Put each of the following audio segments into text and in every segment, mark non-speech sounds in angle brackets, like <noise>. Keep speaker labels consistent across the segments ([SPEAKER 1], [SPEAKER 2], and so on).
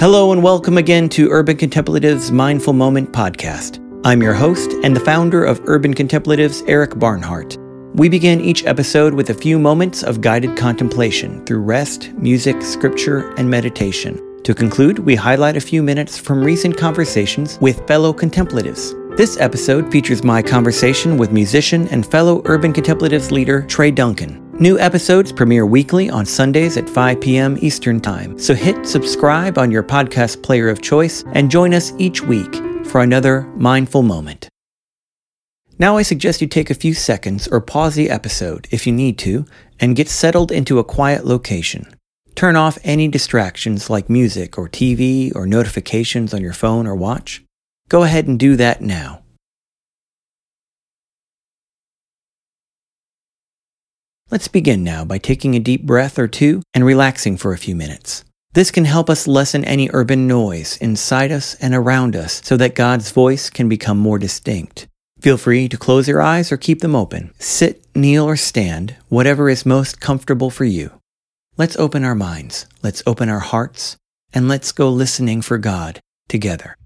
[SPEAKER 1] Hello and welcome again to Urban Contemplatives Mindful Moment podcast. I'm your host and the founder of Urban Contemplatives, Eric Barnhart. We begin each episode with a few moments of guided contemplation through rest, music, scripture, and meditation. To conclude, we highlight a few minutes from recent conversations with fellow contemplatives. This episode features my conversation with musician and fellow Urban Contemplatives leader Trey Duncan. New episodes premiere weekly on Sundays at 5 p.m. Eastern Time, so hit subscribe on your podcast player of choice and join us each week for another mindful moment. Now I suggest you take a few seconds or pause the episode if you need to and get settled into a quiet location. Turn off any distractions like music or TV or notifications on your phone or watch. Go ahead and do that now. Let's begin now by taking a deep breath or two and relaxing for a few minutes. This can help us lessen any urban noise inside us and around us so that God's voice can become more distinct. Feel free to close your eyes or keep them open. Sit, kneel, or stand, whatever is most comfortable for you. Let's open our minds, let's open our hearts, and let's go listening for God together.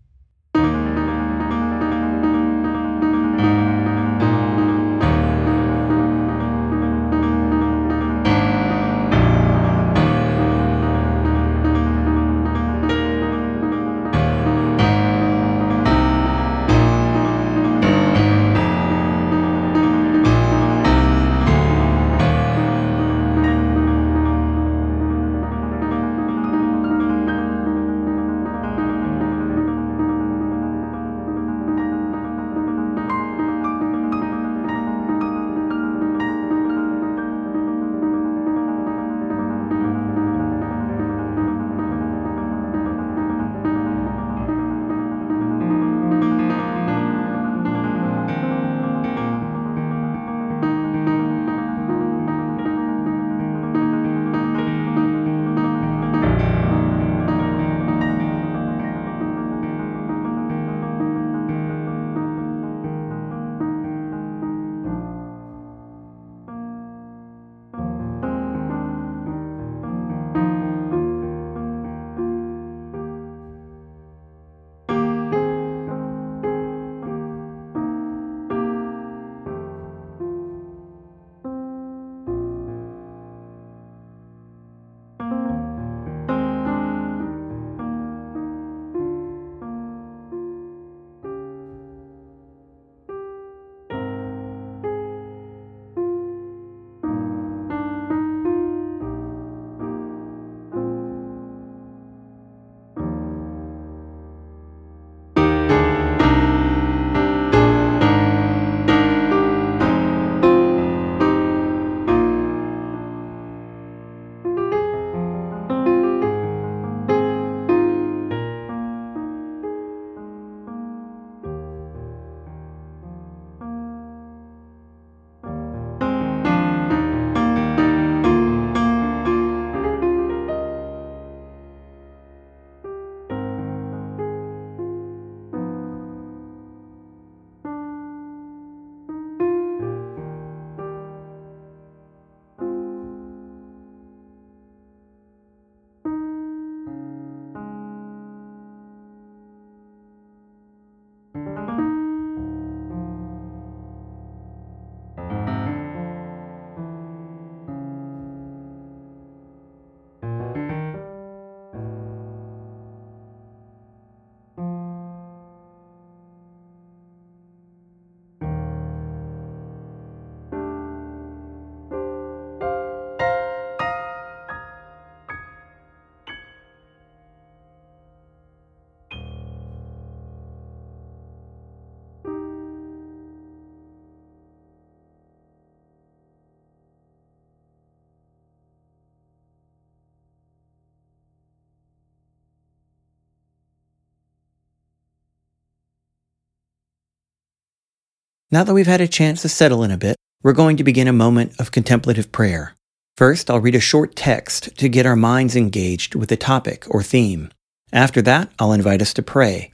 [SPEAKER 1] Now that we've had a chance to settle in a bit, we're going to begin a moment of contemplative prayer. First, I'll read a short text to get our minds engaged with the topic or theme. After that, I'll invite us to pray.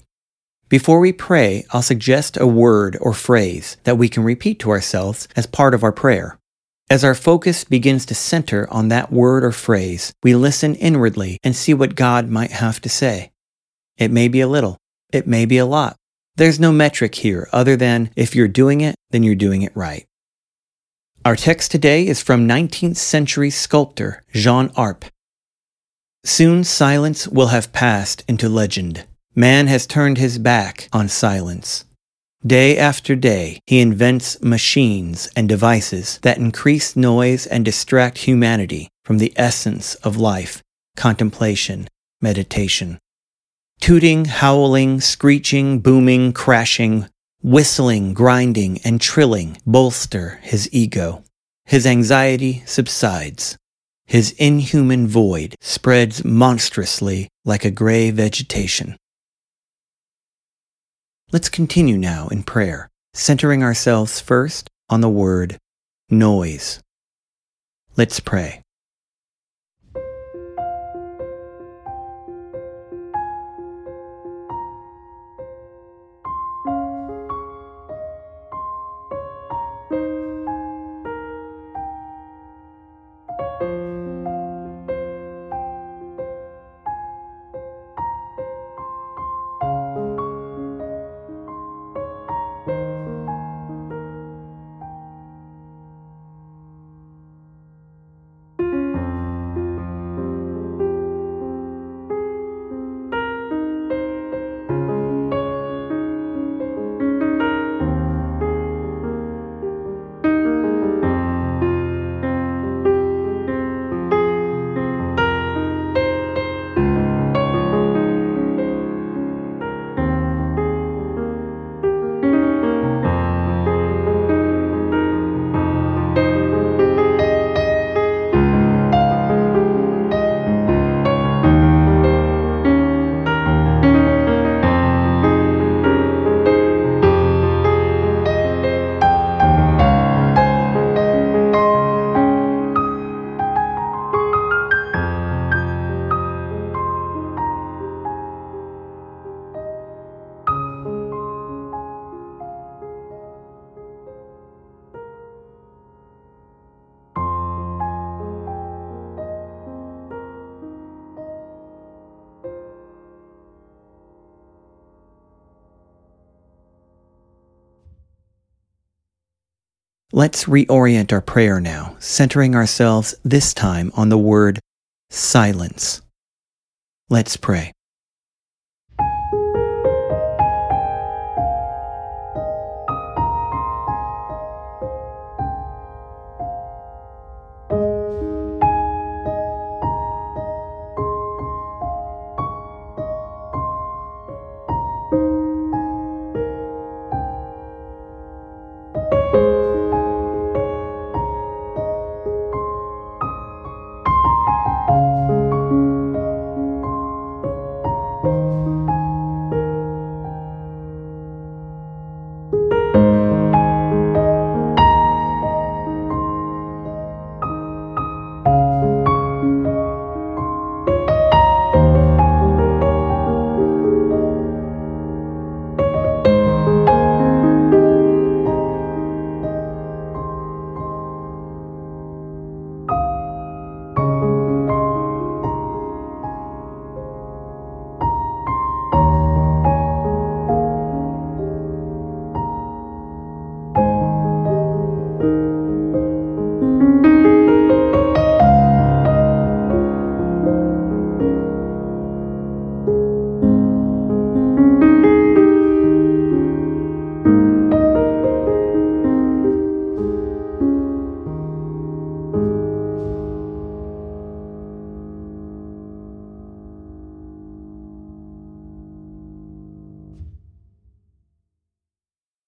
[SPEAKER 1] Before we pray, I'll suggest a word or phrase that we can repeat to ourselves as part of our prayer. As our focus begins to center on that word or phrase, we listen inwardly and see what God might have to say. It may be a little, it may be a lot. There's no metric here other than if you're doing it, then you're doing it right. Our text today is from 19th century sculptor Jean Arp. Soon silence will have passed into legend. Man has turned his back on silence. Day after day, he invents machines and devices that increase noise and distract humanity from the essence of life, contemplation, meditation. Tooting, howling, screeching, booming, crashing, whistling, grinding, and trilling bolster his ego. His anxiety subsides. His inhuman void spreads monstrously like a gray vegetation. Let's continue now in prayer, centering ourselves first on the word noise. Let's pray. Let's reorient our prayer now, centering ourselves this time on the word silence. Let's pray.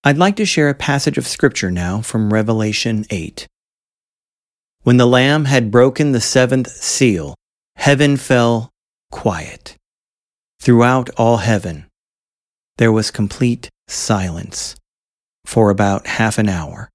[SPEAKER 1] I'd like to share a passage of Scripture now from Revelation 8. When the Lamb had broken the seventh seal, heaven fell quiet. Throughout all heaven, there was complete silence for about half an hour.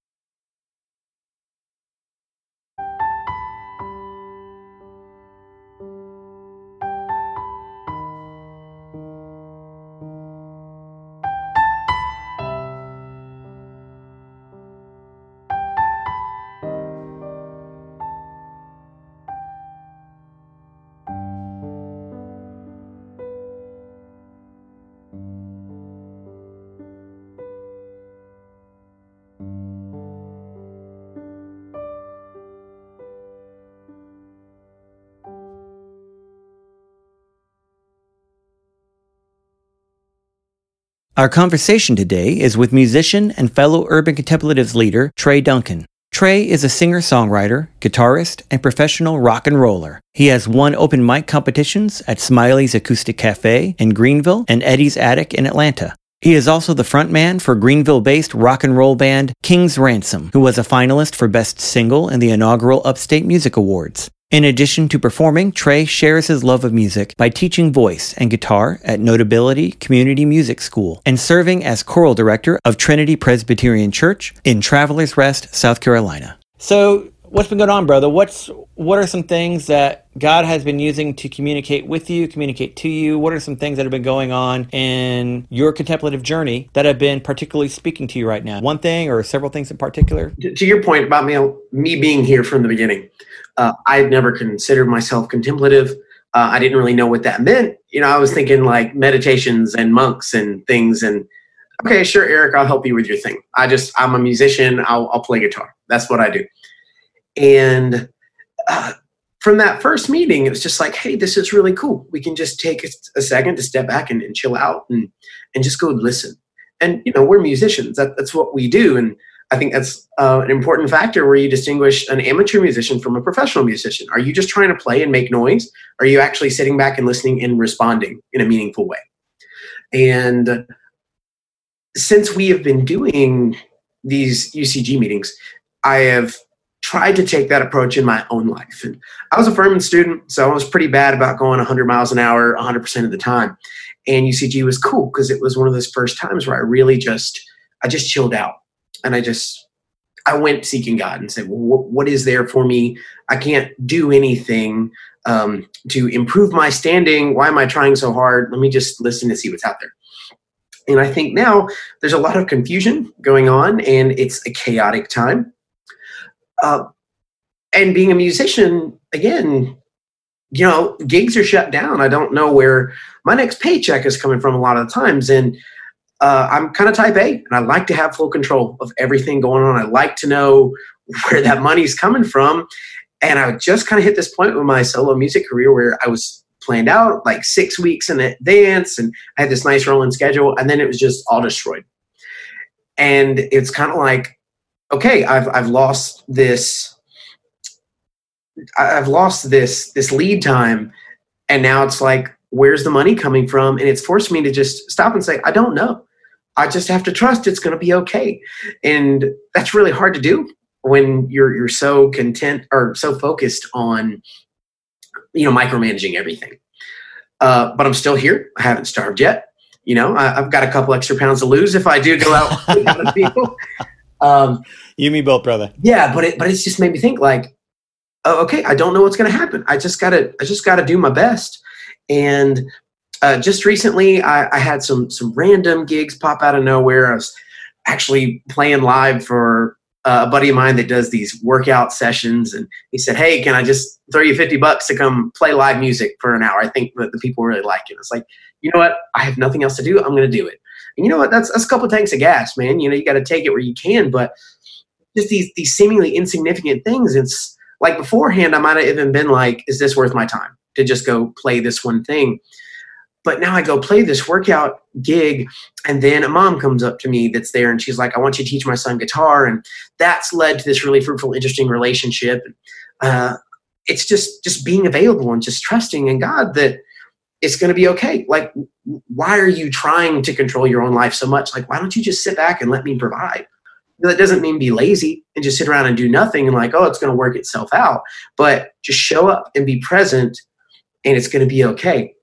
[SPEAKER 1] Our conversation today is with musician and fellow Urban Contemplatives leader Trey Duncan. Trey is a singer songwriter, guitarist, and professional rock and roller. He has won open mic competitions at Smiley's Acoustic Cafe in Greenville and Eddie's Attic in Atlanta. He is also the frontman for Greenville based rock and roll band King's Ransom, who was a finalist for Best Single in the inaugural Upstate Music Awards. In addition to performing, Trey shares his love of music by teaching voice and guitar at Notability Community Music School and serving as choral director of Trinity Presbyterian Church in Travelers Rest, South Carolina. So, what's been going on, brother? What's what are some things that God has been using to communicate with you, communicate to you? What are some things that have been going on in your contemplative journey that have been particularly speaking to you right now? One thing or several things in particular?
[SPEAKER 2] To your point about me, me being here from the beginning, uh, I had never considered myself contemplative. Uh, I didn't really know what that meant. You know, I was thinking like meditations and monks and things. And okay, sure, Eric, I'll help you with your thing. I just, I'm a musician. I'll, I'll play guitar. That's what I do. And uh, from that first meeting, it was just like, hey, this is really cool. We can just take a, a second to step back and, and, chill out and, and just go listen. And, you know, we're musicians. That, that's what we do. And I think that's uh, an important factor where you distinguish an amateur musician from a professional musician. Are you just trying to play and make noise? Are you actually sitting back and listening and responding in a meaningful way? And since we have been doing these UCG meetings, I have tried to take that approach in my own life. And I was a Furman student, so I was pretty bad about going 100 miles an hour 100% of the time. And UCG was cool because it was one of those first times where I really just I just chilled out and I just I went seeking God and said, well, what, is there for me? I can't do anything um, to improve my standing. Why am I trying so hard? Let me just listen to see what's out there. And I think now there's a lot of confusion going on, and it's a chaotic time. Uh, and being a musician, again, you know, gigs are shut down. I don't know where my next paycheck is coming from a lot of the times. And uh, I'm kind of type A and I like to have full control of everything going on. I like to know <laughs> where that money's coming from. And I just kind of hit this point with my solo music career where I was planned out like six weeks in advance and I had this nice rolling schedule and then it was just all destroyed. And it's kind of like, okay, I've, I've lost this, I've lost this, this lead time. And now it's like, where's the money coming from? And it's forced me to just stop and say, I don't know. I just have to trust it's going to be okay. And that's really hard to do when you're you're so content or so focused on you know micromanaging everything. Uh, but I'm still here. I haven't starved yet. You know, I, have got a couple extra pounds to lose if I do go out <laughs> with people.
[SPEAKER 1] Um, you me both, brother.
[SPEAKER 2] Yeah, but it but it's just made me think like, oh, okay, I don't know what's going to happen. I just gotta I just gotta do my best. And uh, just recently, I, I, had some some random gigs pop out of nowhere. I was actually playing live for uh, a buddy of mine that does these workout sessions, and he said, "Hey, can I just throw you fifty bucks to come play live music for an hour? I think that the people really like it." It's like, you know what? I have nothing else to do. I'm going to do it. And you know what? That's that's a couple tanks of gas, man. You know, you got to take it where you can, but just these these seemingly insignificant things. It's like beforehand, I might have even been like, "Is this worth my time to just go play this one thing?" But now I go play this workout gig, and then a mom comes up to me that's there, and she's like, "I want you to teach my son guitar," and that's led to this really fruitful, interesting relationship. Uh, it's just just being available and just trusting in God that it's going to be okay. Like, why are you trying to control your own life so much? Like, why don't you just sit back and let me provide? That doesn't mean be lazy and just sit around and do nothing and like, oh, it's going to work itself out. But just show up and be present, and it's going to be okay.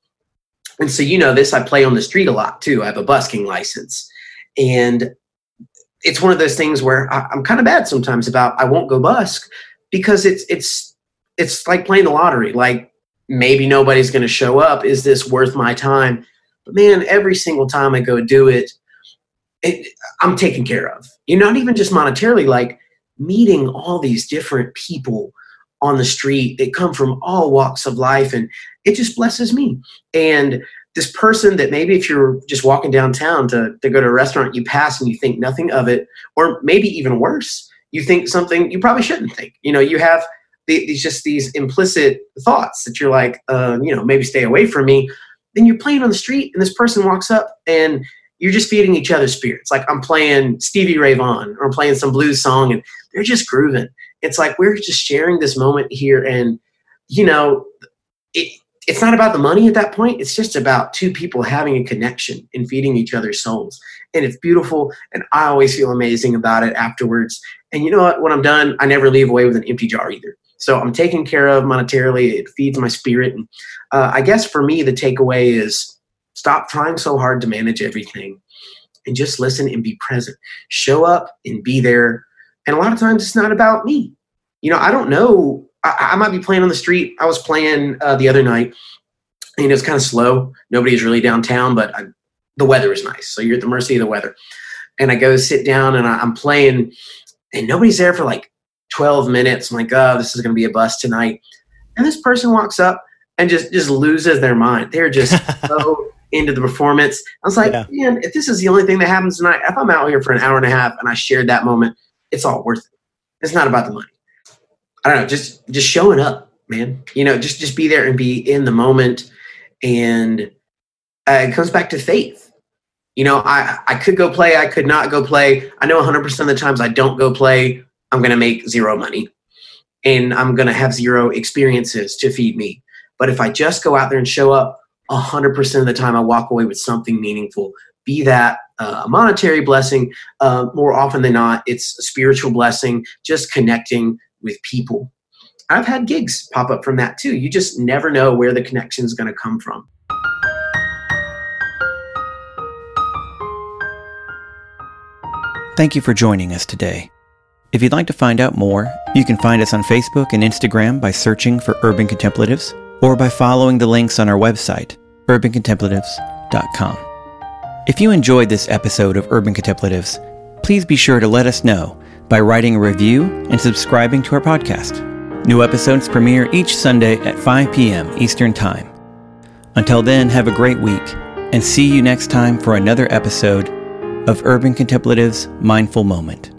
[SPEAKER 2] And so, you know, this I play on the street a lot too. I have a busking license. And it's one of those things where I, am kind of bad sometimes about I won't go busk because it's it's it's like playing the lottery. Like maybe nobody's going to show up. Is this worth my time? But man, every single time I go do it, it I'm taken care of. You're not even just monetarily, like meeting all these different people on the street. They come from all walks of life, and it just blesses me. And this person that maybe if you're just walking downtown to, to go to a restaurant, you pass and you think nothing of it, or maybe even worse, you think something you probably shouldn't think. You know, you have these just these implicit thoughts that you're like, uh, you know, maybe stay away from me. Then you're playing on the street, and this person walks up and you're just feeding each other spirits. Like I'm playing Stevie Ray Vaughan or I'm playing some blues song and they're just grooving. It's like we're just sharing this moment here. And, you know, it, it's not about the money at that point. It's just about two people having a connection and feeding each other's souls. And it's beautiful. And I always feel amazing about it afterwards. And you know what? When I'm done, I never leave away with an empty jar either. So I'm taken care of monetarily. It feeds my spirit. And uh, I guess for me, the takeaway is stop trying so hard to manage everything and just listen and be present. Show up and be there. And a lot of times it's not about me. You know, I don't know I, I might be playing on the street. I was playing uh, the other night, and it was kind of slow. Nobody's really downtown, but I, the weather is nice, so you're at the mercy of the weather. And I go sit down, and I, I'm playing, and nobody's there for like 12 minutes. I'm like, oh, this is going to be a bust tonight. And this person walks up and just just loses their mind. They're just <laughs> so into the performance. I was like, yeah. man, if this is the only thing that happens tonight, if I'm out here for an hour and a half and I shared that moment, it's all worth it. It's not about the money. I don't know, just just showing up, man. You know, just just be there and be in the moment. And uh, it comes back to faith. You know, I I could go play, I could not go play. I know 100% of the times I don't go play, I'm going to make zero money, and I'm going to have zero experiences to feed me. But if I just go out there and show up, 100% of the time I walk away with something meaningful. Be that a monetary blessing, uh, more often than not, it's a spiritual blessing, just connecting with people. I've had gigs pop up from that too. You just never know where the connection is going to come from.
[SPEAKER 1] Thank you for joining us today. If you'd like to find out more, you can find us on Facebook and Instagram by searching for Urban Contemplatives or by following the links on our website, urbancontemplatives.com. If you enjoyed this episode of Urban Contemplatives, please be sure to let us know by writing a review and subscribing to our podcast. New episodes premiere each Sunday at 5 p.m. Eastern Time. Until then, have a great week and see you next time for another episode of Urban Contemplatives Mindful Moment.